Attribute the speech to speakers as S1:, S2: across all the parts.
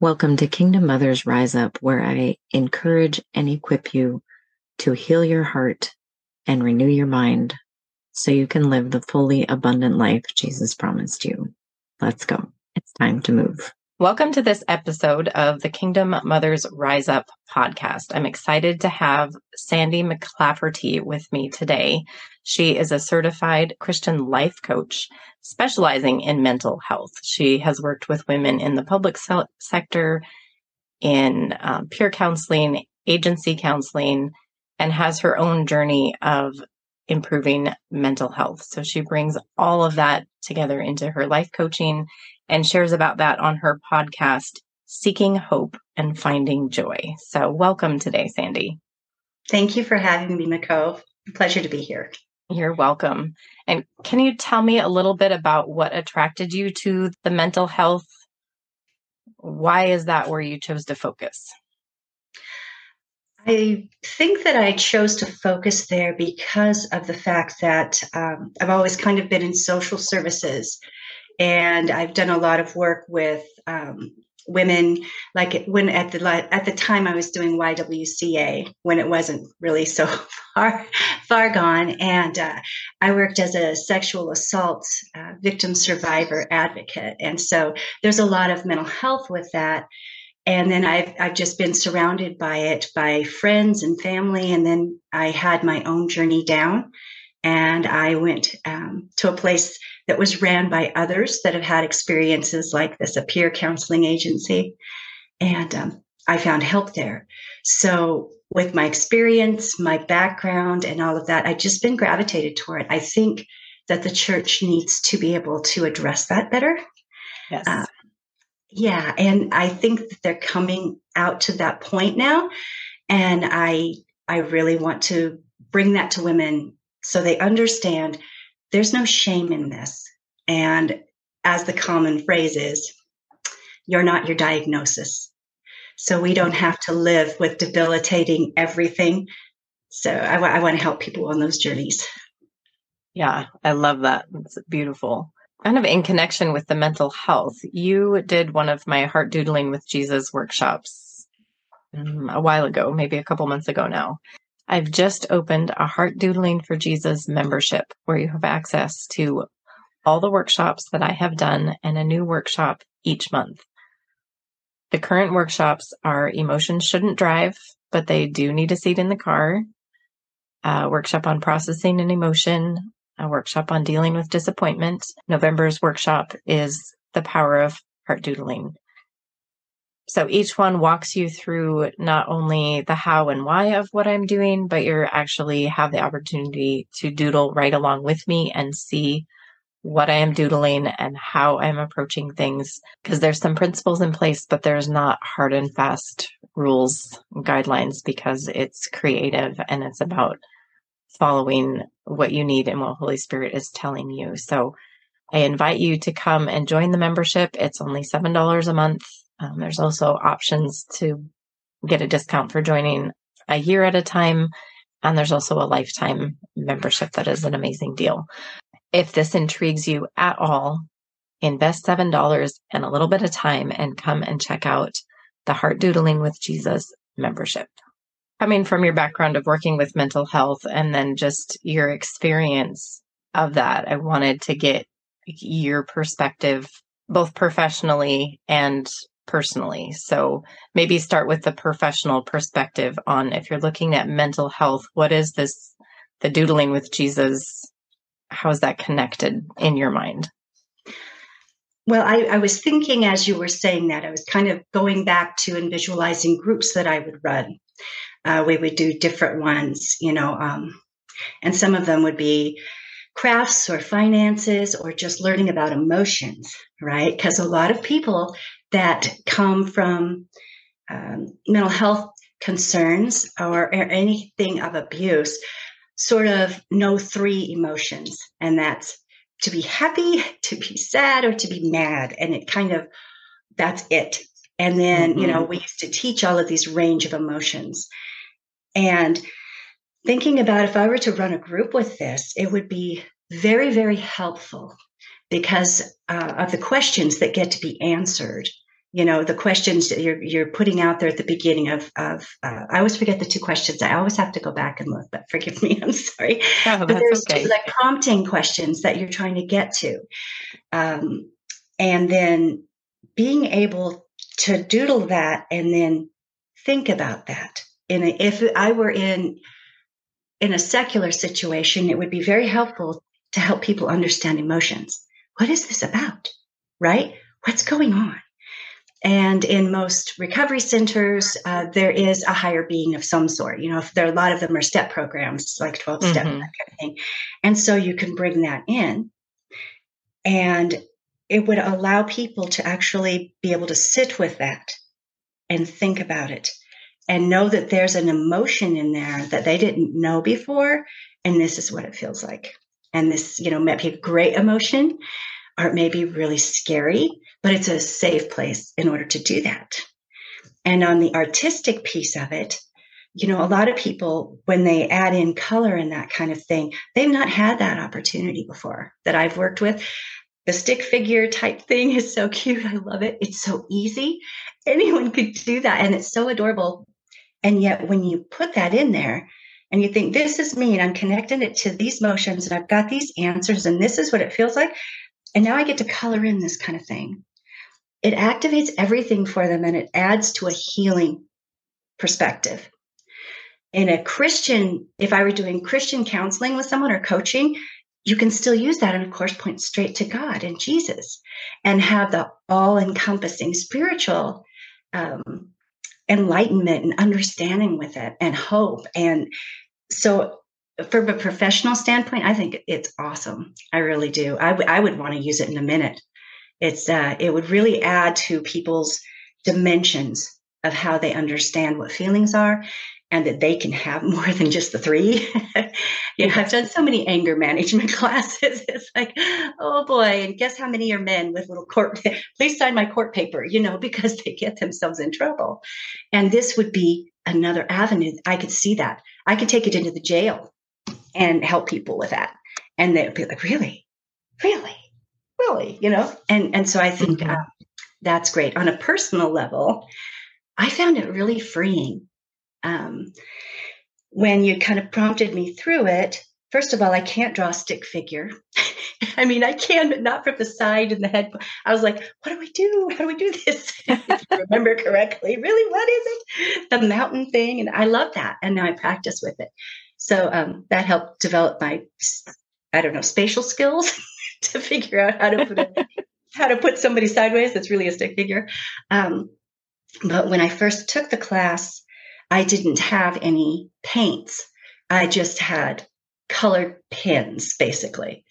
S1: Welcome to Kingdom Mothers Rise Up, where I encourage and equip you to heal your heart and renew your mind so you can live the fully abundant life Jesus promised you. Let's go. It's time to move.
S2: Welcome to this episode of the Kingdom Mothers Rise Up podcast. I'm excited to have Sandi McClafferty with me today. She is a certified Christian life coach specializing in mental health. She has worked with women in the public se- sector, in um, peer counseling, agency counseling, and has her own journey of improving mental health. So she brings all of that together into her life coaching and shares about that on her podcast, Seeking Hope and Finding Joy. So, welcome today, Sandi.
S3: Thank you for having me, Nicole. Pleasure to be here.
S2: You're welcome. And can you tell me a little bit about what attracted you to the mental health? Why is that where you chose to focus?
S3: I think that I chose to focus there because of the fact that um, I've always kind of been in social services and I've done a lot of work with um, women like when at the at the time I was doing YWCA when it wasn't really so far far gone. And uh, I worked as a sexual assault uh, victim survivor advocate. And so there's a lot of mental health with that. And then I've I've just been surrounded by it by friends and family. And then I had my own journey down and I went um, to a place that was ran by others that have had experiences like this, a peer counseling agency. And um, I found help there. So, with my experience, my background, and all of that, I've just been gravitated toward. I think that the church needs to be able to address that better.
S2: Yes. Uh,
S3: yeah. And I think that they're coming out to that point now. And I, I really want to bring that to women so they understand there's no shame in this. And as the common phrase is, you're not your diagnosis. So we don't have to live with debilitating everything. So I, w- I want to help people on those journeys.
S2: Yeah, I love that. It's beautiful. Kind of in connection with the mental health, you did one of my heart doodling with Jesus workshops um, a while ago, maybe a couple months ago now. I've just opened a Heart Doodling for Jesus membership where you have access to all the workshops that I have done and a new workshop each month. The current workshops are Emotions Shouldn't Drive, but they do need a seat in the car, a workshop on processing an emotion, a workshop on dealing with disappointment. November's workshop is The Power of Heart Doodling. So each one walks you through not only the how and why of what I'm doing, but you actually have the opportunity to doodle right along with me and see what I am doodling and how I'm approaching things. Because there's some principles in place, but there's not hard and fast rules and guidelines because it's creative and it's about following what you need and what Holy Spirit is telling you. So I invite you to come and join the membership. It's only $7 a month um, there's also options to get a discount for joining a year at a time. And there's also a lifetime membership that is an amazing deal. If this intrigues you at all, invest $7 and a little bit of time and come and check out the Heart Doodling with Jesus membership. Coming from your background of working with mental health and then just your experience of that, I wanted to get your perspective both professionally and personally. So maybe start with the professional perspective on if you're looking at mental health, what is this, the doodling with Jesus? How is that connected in your mind?
S3: Well, I, I, was thinking as you were saying that, I was kind of going back to and visualizing groups that I would run. Uh, we would do different ones, you know, um, and some of them would be crafts or finances or just learning about emotions, right? Because a lot of people that come from um, mental health concerns or, or anything of abuse sort of know three emotions, and that's to be happy, to be sad, or to be mad. And it kind of, that's it. And then, mm-hmm. you know, mm-hmm. we used to teach all of these range of emotions. And thinking about if I were to run a group with this, it would be very, very helpful because uh, of the questions that get to be answered you know the questions that you're you're putting out there at the beginning of of uh, I always forget the two questions. I always have to go back and look, but forgive me. I'm sorry.
S2: Oh,
S3: but there's
S2: okay.
S3: two, like prompting questions that you're trying to get to, um, and then being able to doodle that and then think about that. And if I were in in a secular situation, it would be very helpful to help people understand emotions. What is this about? Right? What's going on? And in most recovery centers, uh, there is a higher being of some sort. You know, if there are a lot of them are step programs, like 12 step,
S2: Mhm.
S3: that kind of thing. And so you can bring that in. And it would allow people to actually be able to sit with that and think about it and know that there's an emotion in there that they didn't know before. And this is what it feels like. And this, you know, might be a great emotion or it may be really scary, but it's a safe place in order to do that. And on the artistic piece of it, you know, a lot of people, when they add in color and that kind of thing, they've not had that opportunity before that I've worked with. The stick figure type thing is so cute. I love it. It's so easy. Anyone could do that. And it's so adorable. And yet, when you put that in there and you think, this is me, and I'm connecting it to these motions, and I've got these answers, and this is what it feels like. And now I get to color in this kind of thing. It activates everything for them and it adds to a healing perspective. In a Christian, if I were doing Christian counseling with someone or coaching, you can still use that and, of course, point straight to God and Jesus and have the all encompassing spiritual um, enlightenment and understanding with it and hope. And so, from a professional standpoint, I think it's awesome. I really do. I, w- I would want to use it in a minute. It's uh, it would really add to people's dimensions of how they understand what feelings are and that they can have more than just the three. you know, I've done so many anger management classes. It's like, oh boy, and guess how many are men with little court, please sign my court paper, you know, because they get themselves in trouble. And this would be another avenue. I could see that. I could take it into the jail and help people with that. And they'd be like, really? Really? Really? You know? And and so I think
S2: Mhm.
S3: uh, that's great. On a personal level, I found it really freeing um, when you kind of prompted me through it. First of all, I can't draw a stick figure. I mean, I can, but not from the side and the head. I was like, what do I do? How do we do this? if you remember correctly, really, what is it? The mountain thing. And I love that. And now I practice with it. So um, that helped develop my, I don't know, spatial skills to figure out how to put how to put somebody sideways that's really a stick figure. Um, but when I first took the class, I didn't have any paints. I just had colored pins, basically.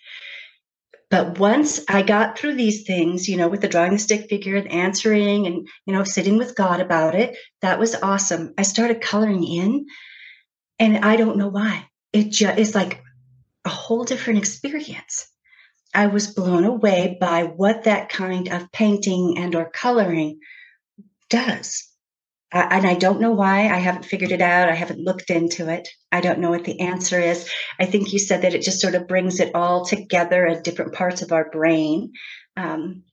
S3: But once I got through these things, you know, with the drawing the stick figure and answering and, you know, sitting with God about it, that was awesome. I started coloring in, and I don't know why. It just is like a whole different experience. I was blown away by what that kind of painting and or coloring does. Uh, and I don't know why. I haven't figured it out. I haven't looked into it. I don't know what the answer is. I think you said that it just sort of brings it all together at different parts of our brain. Um,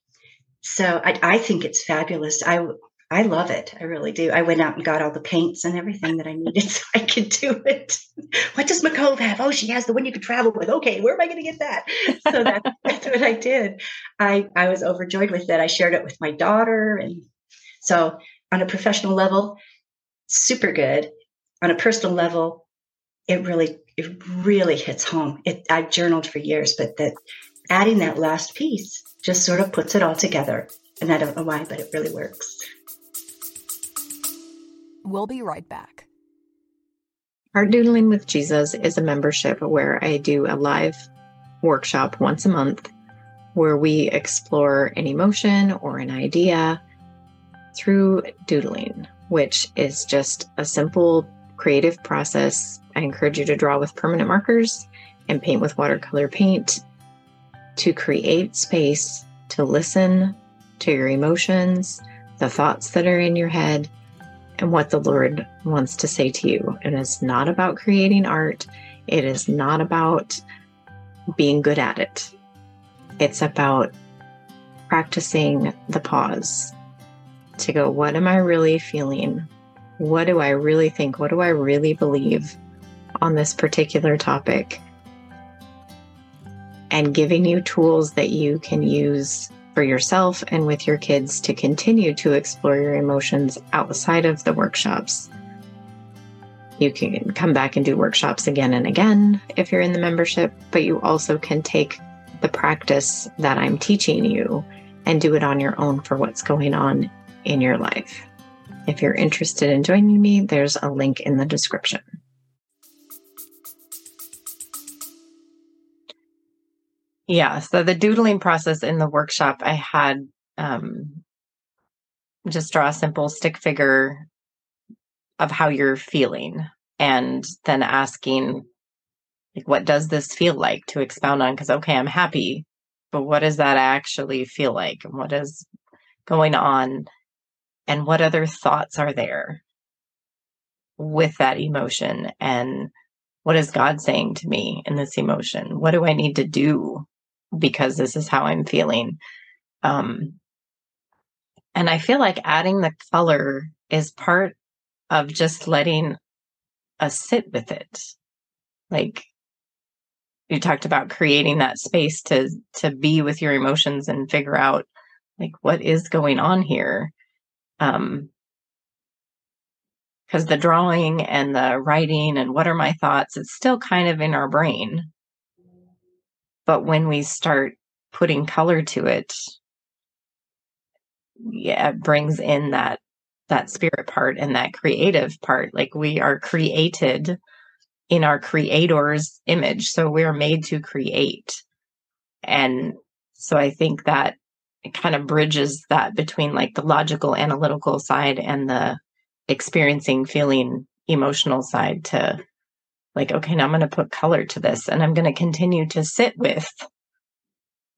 S3: so I, I think it's fabulous. I I love it. I really do. I went out and got all the paints and everything that I needed so I could do it. What does Mukkove have? Oh, she has the one you could travel with. Okay, where am I going to get that? So that, that's what I did. I I was overjoyed with it. I shared it with my daughter, and so on a professional level, super good. On a personal level, it really it really hits home. It I've journaled for years, but that adding that last piece just sort of puts it all together. And I don't know why, but it really works.
S4: We'll be right back.
S1: Heart Doodling with Jesus is a membership where I do a live workshop once a month where we explore an emotion or an idea through doodling, which is just a simple creative process. I encourage you to draw with permanent markers and paint with watercolor paint to create space to listen to your emotions, the thoughts that are in your head, and what the Lord wants to say to you. And it's not about creating art, it is not about being good at it. It's about practicing the pause to go, what am I really feeling? What do I really think? What do I really believe on this particular topic? And giving you tools that you can use for yourself and with your kids to continue to explore your emotions outside of the workshops. You can come back and do workshops again and again if you're in the membership, but you also can take the practice that I'm teaching you and do it on your own for what's going on in your life. If you're interested in joining me, there's a link in the description.
S2: Yeah, so the doodling process in the workshop, I had um, just draw a simple stick figure of how you're feeling and then asking like what does this feel like to expound on because okay i'm happy but what does that actually feel like and what is going on and what other thoughts are there with that emotion? And what is god saying to me in this emotion? What do i need to do because this is how i'm feeling? Um and i feel like adding the color is part of just letting us sit with it. Like you talked about creating that space to to be with your emotions and figure out like what is going on here um because the drawing and the writing and what are my thoughts it's still kind of in our brain but when we start putting color to it yeah it brings in that that spirit part and that creative part like we are created in our creator's image. So we're made to create. And so I think that it kind of bridges that between like the logical, analytical side and the experiencing, feeling, emotional side to like, okay, now I'm going to put color to this and I'm going to continue to sit with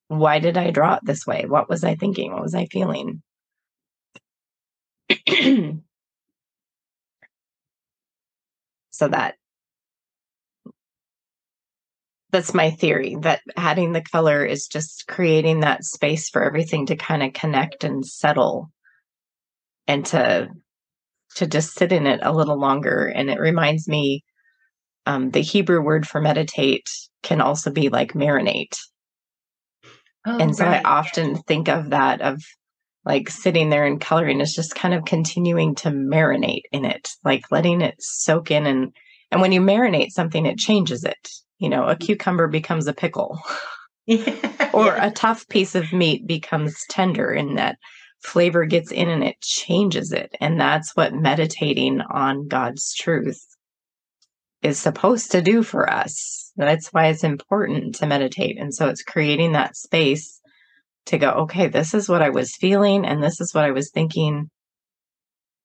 S2: why did I draw it this way? What was I thinking? What was I feeling? so that that's my theory that adding the color is just creating that space for everything to kind of connect and settle and to to just sit in it a little longer. And it reminds me um, the hebrew word for meditate can also be like marinate. Oh, and so right. i often think of that of like sitting there and coloring is just kind of continuing to marinate in it like letting it soak in and and when you marinate something it changes it you know, a cucumber becomes a pickle. or a tough piece of meat becomes tender and that flavor gets in and it changes it. And that's what meditating on God's truth is supposed to do for us. That's why it's important to meditate. And so it's creating that space to go, okay, this is what I was feeling and this is what I was thinking.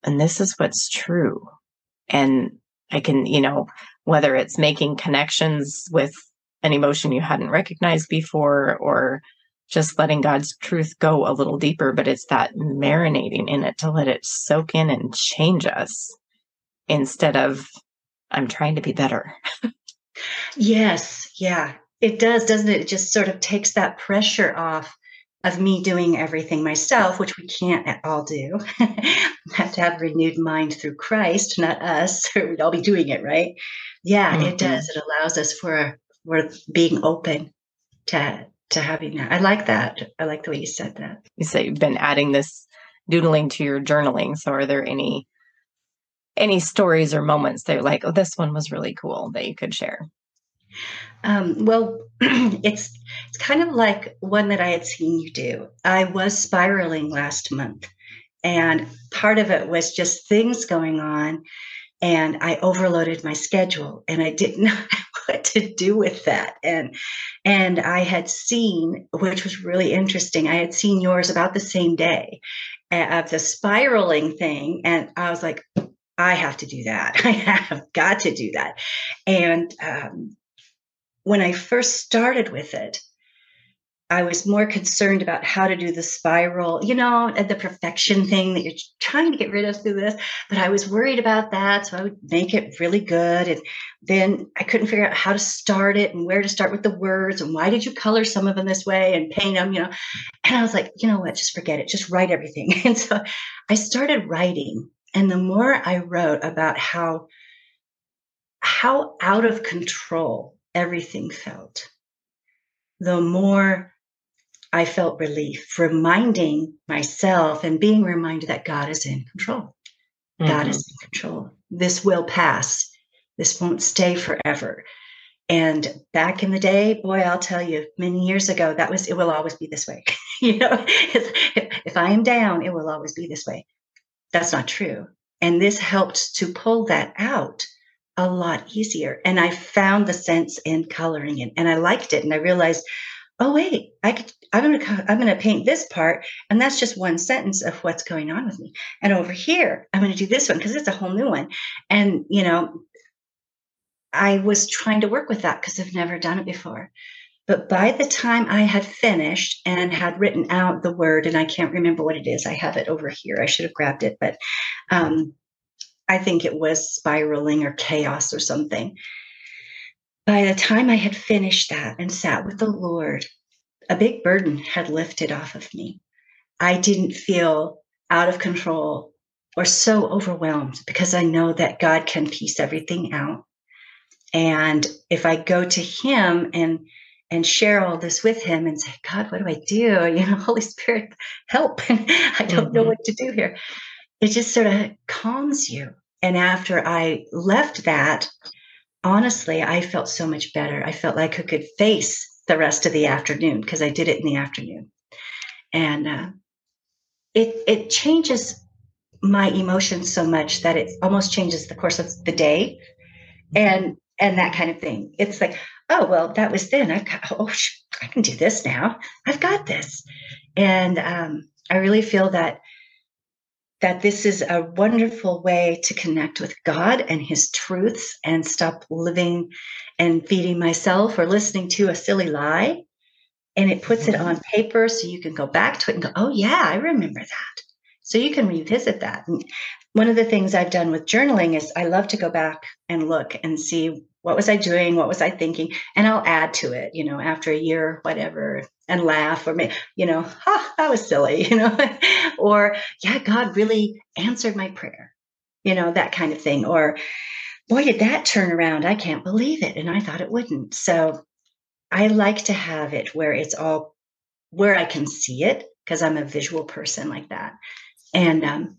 S2: And this is what's true. And I can, you know, whether it's making connections with an emotion you hadn't recognized before or just letting God's truth go a little deeper, but it's that marinating in it to let it soak in and change us instead of I'm trying to be better.
S3: yes, yeah. It does, doesn't it? It just sort of takes that pressure off of me doing everything myself, which we can't at all do. have to have renewed mind through Christ, not us, or we'd all be doing it, right? Yeah, mm-hmm. it does. It allows us for for being open to to having that. I like that. I like the way you said that.
S2: You say you've been adding this doodling to your journaling. So are there any any stories or moments that are like, oh, this one was really cool that you could share?
S3: Um, well, it's it's kind of like one that I had seen you do. I was spiraling last month, and part of it was just things going on, and I overloaded my schedule, and I didn't know what to do with that. And and I had seen, which was really interesting. I had seen yours about the same day of the spiraling thing, and I was like, I have to do that. I have got to do that. And um, when I first started with it, I was more concerned about how to do the spiral, you know, and the perfection thing that you're trying to get rid of through this. But I was worried about that. So I would make it really good. And then I couldn't figure out how to start it and where to start with the words and why did you color some of them this way and paint them, you know. And I was like, you know what, just forget it, just write everything. And so I started writing. And the more I wrote about how how out of control everything felt, the more I felt relief, reminding myself and being reminded that God is in control. Mm-hmm. God is in control. This will pass. This won't stay forever. And back in the day, boy, I'll tell you, many years ago, that was, it will always be this way. you know, if, if I am down, it will always be this way. That's not true. And this helped to pull that out a lot easier. And I found the sense in coloring it and I liked it. And I realized oh wait i could i'm going to i'm going to paint this part and that's just one sentence of what's going on with me. And over here i'm going to do this one because it's a whole new one. And you know i was trying to work with that because i've never done it before. But by the time i had finished and had written out the word and i can't remember what it is i have it over here i should have grabbed it but um, i think it was spiraling or chaos or something by the time I had finished that and sat with the Lord, a big burden had lifted off of me. I didn't feel out of control or so overwhelmed because I know that God can piece everything out. And if I go to Him and and share all this with him and say, God, what do I do? You know, Holy Spirit, help. I don't mm-hmm. know what to do here. It just sort of calms you. And after I left that, honestly, I felt so much better. I felt like I could face the rest of the afternoon because I did it in the afternoon, and uh, it it changes my emotions so much that it almost changes the course of the day, and and that kind of thing. It's like, oh well, that was then. I got, oh, I can do this now. I've got this, and um, I really feel that that this is a wonderful way to connect with God and His truths and stop living and feeding myself or listening to a silly lie. And it puts it mm-hmm. on paper so you can go back to it and go, oh, yeah, I remember that. So you can revisit that. And one of the things I've done with journaling is I love to go back and look and see what was I doing, what was I thinking, and I'll add to it, you know, after a year, whatever, and laugh or make, you know ha that was silly you know? Or yeah god really answered my prayer you know that kind of thing. Or boy did that turn around. I can't believe it and i thought it wouldn't. So i like to have it where it's all where i can see it because i'm a visual person like that. And um,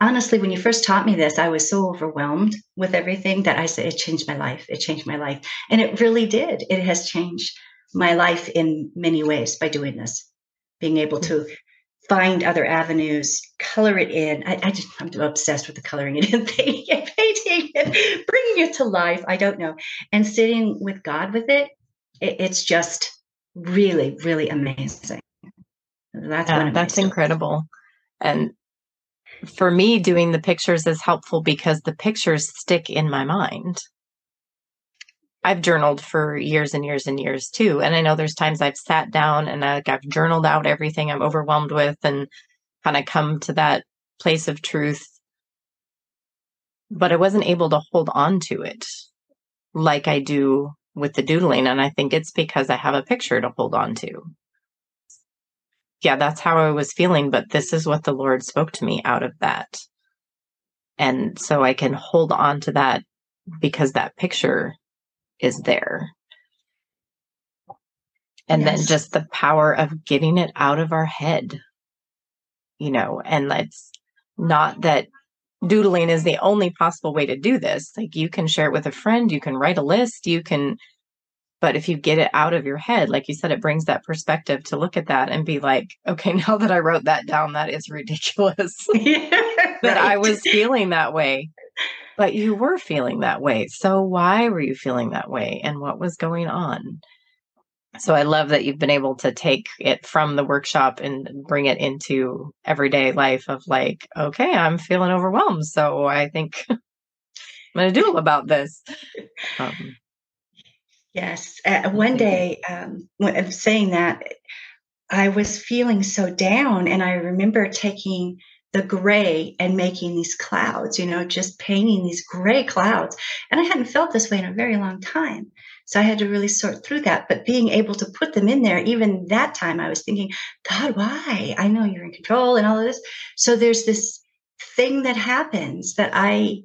S3: honestly when you first taught me this i was so overwhelmed with everything that i said it changed my life it changed my life and it really did it has changed my life in many ways by doing this, being able to mm-hmm. find other avenues, color it in. I, I just, I'm obsessed with the coloring it in thing, painting it, bringing it to life. I don't know. And sitting with God with it, it it's just really, really amazing.
S2: That's yeah, that's incredible. And for me, doing the pictures is helpful because the pictures stick in my mind. I've journaled for years and years and years too. And I know there's times I've sat down and I, I've journaled out everything I'm overwhelmed with and kind of come to that place of truth. But I wasn't able to hold on to it like I do with the doodling. And I think it's because I have a picture to hold on to. Yeah, that's how I was feeling. But this is what the Lord spoke to me out of that. And so I can hold on to that because that picture is there. And yes. then just the power of getting it out of our head, you know, and let's not that doodling is the only possible way to do this. Like you can share it with a friend, you can write a list, you can, but if you get it out of your head, like you said, it brings that perspective to look at that and be like, okay, now that I wrote that down, that is ridiculous that right. I was feeling that way. But you were feeling that way. So why were you feeling that way and what was going on? So I love that you've been able to take it from the workshop and bring it into everyday life of like, okay, I'm feeling overwhelmed. So I think I'm going to do about this. Um,
S3: Yes. Uh, one day, um, when, saying that, I was feeling so down, and I remember taking the gray and making these clouds, you know, just painting these gray clouds. And I hadn't felt this way in a very long time. So I had to really sort through that. But being able to put them in there, even that time, I was thinking, God, why? I know you're in control and all of this. So there's this thing that happens that I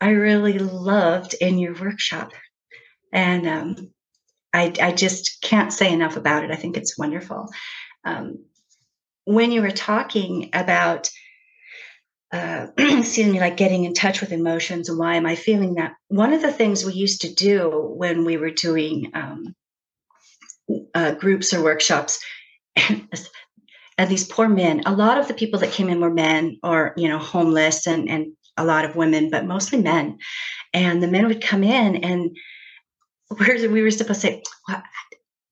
S3: I really loved in your workshop. And um, I, I just can't say enough about it. I think it's wonderful. Um, when you were talking about uh, excuse me, like getting in touch with emotions and why am I feeling that? One of the things we used to do when we were doing um, uh, groups or workshops, and these poor men, a lot of the people that came in were men or, you know, homeless and, and a lot of women, but mostly men. And the men would come in and we were supposed to say, well,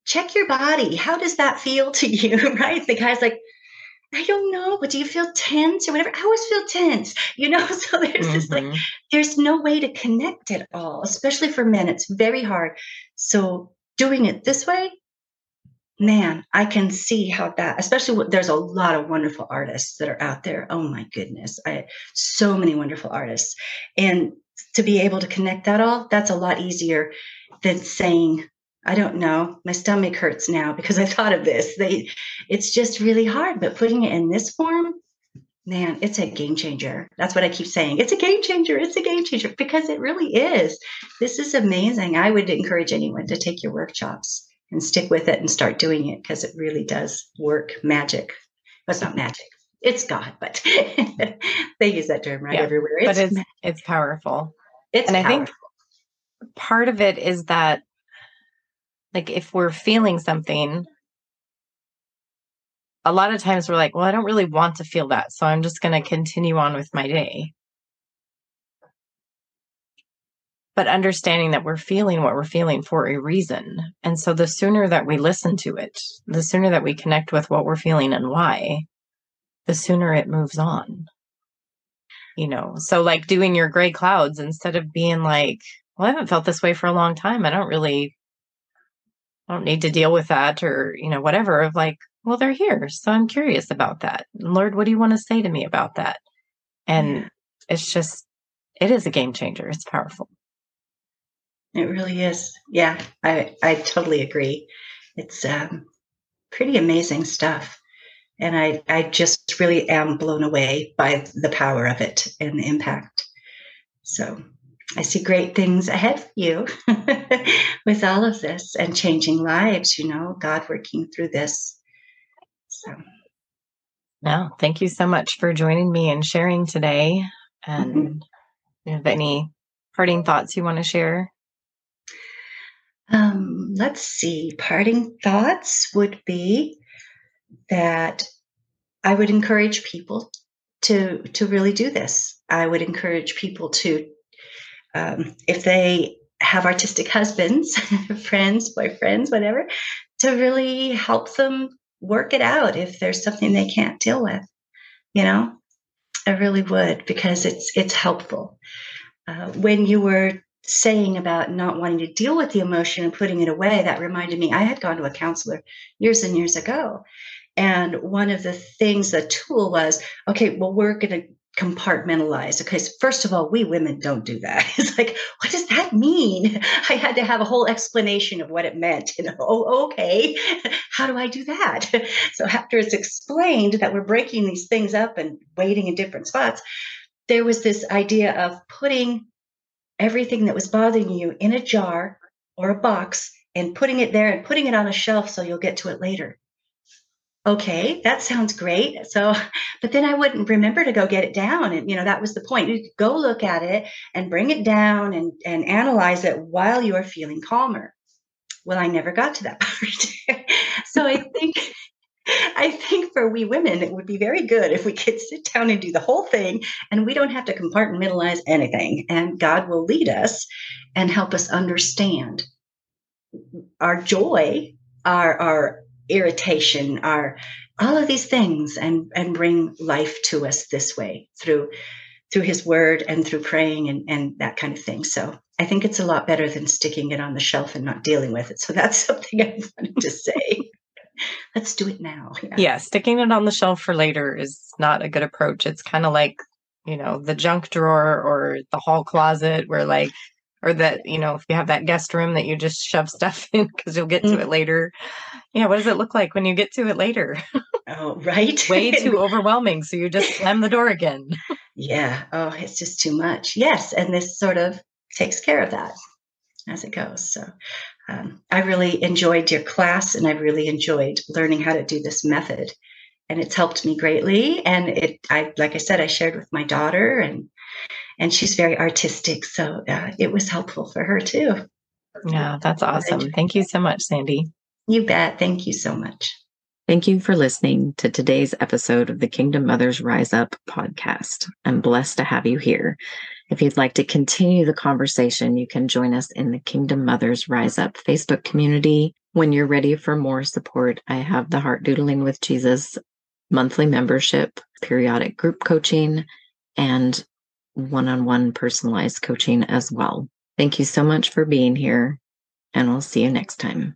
S3: check your body. How does that feel to you? right? The guy's like, I don't know. But do you feel tense or whatever? I always feel tense, you know? So there's mm-hmm. this like, there's no way to connect at all, especially for men. It's very hard. So doing it this way, man, I can see how that, especially there's a lot of wonderful artists that are out there. Oh my goodness. I, so many wonderful artists. And to be able to connect that all, that's a lot easier than saying, I don't know. My stomach hurts now because I thought of this. They, it's just really hard. But putting it in this form, man, it's a game changer. That's what I keep saying. It's a game changer. It's a game changer because it really is. This is amazing. I would encourage anyone to take your workshops and stick with it and start doing it because it really does work magic. It's not magic. It's God, but they use that term right yeah, everywhere.
S2: It's but it's it's powerful. It's and powerful. I think part of it is that like if we're feeling something a lot of times we're like well i don't really want to feel that so i'm just going to continue on with my day but understanding that we're feeling what we're feeling for a reason and so the sooner that we listen to it the sooner that we connect with what we're feeling and why the sooner it moves on you know so like doing your gray clouds instead of being like well i haven't felt this way for a long time i don't really I don't need to deal with that or, you know, whatever of like, well, they're here. So I'm curious about that. Lord, what do you want to say to me about that? And yeah. it's just, it is a game changer. It's powerful.
S3: It really is. Yeah, I, I totally agree. It's um, pretty amazing stuff. And I, I just really am blown away by the power of it and the impact. So I see great things ahead for you with all of this and changing lives, you know, God working through this. So,
S2: no, thank you so much for joining me and sharing today. And mm-hmm. you have any parting thoughts you want to share?
S3: Um, let's see. Parting thoughts would be that I would encourage people to to really do this. I would encourage people to um, if they have artistic husbands, friends, boyfriends, whatever, to really help them work it out if there's something they can't deal with. You know, I really would because it's it's helpful. Uh, when you were saying about not wanting to deal with the emotion and putting it away, that reminded me I had gone to a counselor years and years ago. And one of the things, the tool was okay, well, we're going to compartmentalize. Because first of all, we women don't do that. It's like, what does that mean? I had to have a whole explanation of what it meant. You know, oh, okay, how do I do that? So after it's explained that we're breaking these things up and waiting in different spots, there was this idea of putting everything that was bothering you in a jar or a box and putting it there and putting it on a shelf so you'll get to it later okay, that sounds great. So, but then I wouldn't remember to go get it down. And, you know, that was the point. You go look at it and bring it down and, and analyze it while you are feeling calmer. Well, I never got to that part. so I think, I think for we women, it would be very good if we could sit down and do the whole thing and we don't have to compartmentalize anything. And God will lead us and help us understand our joy, our, our irritation, our all of these things and and bring life to us this way through through his word and through praying and, and that kind of thing. So I think it's a lot better than sticking it on the shelf and not dealing with it. So that's something I wanted to say. Let's do it now.
S2: Yeah. yeah, sticking it on the shelf for later is not a good approach. It's kind of like, you know, the junk drawer or the hall closet where like or that you know if you have that guest room that you just shove stuff in because you'll get to mm. it later. Yeah what does it look like when you get to it later?
S3: Oh right?
S2: Way too overwhelming so you just slam the door again.
S3: Yeah. Oh it's just too much. Yes and this sort of takes care of that as it goes so um, i really enjoyed your class and i really enjoyed learning how to do this method and it's helped me greatly and it i like i said i shared with my daughter and and she's very artistic. So uh, it was helpful for her too.
S2: Yeah, that's awesome. Thank you so much, Sandi.
S3: You bet. Thank you so much.
S1: Thank you for listening to today's episode of the Kingdom Mothers Rise Up podcast. I'm blessed to have you here. If you'd like to continue the conversation, you can join us in the Kingdom Mothers Rise Up Facebook community. When you're ready for more support, I have the Heart Doodling with Jesus monthly membership, periodic group coaching, and one on one personalized coaching as well. Thank you so much for being here, and we'll see you next time.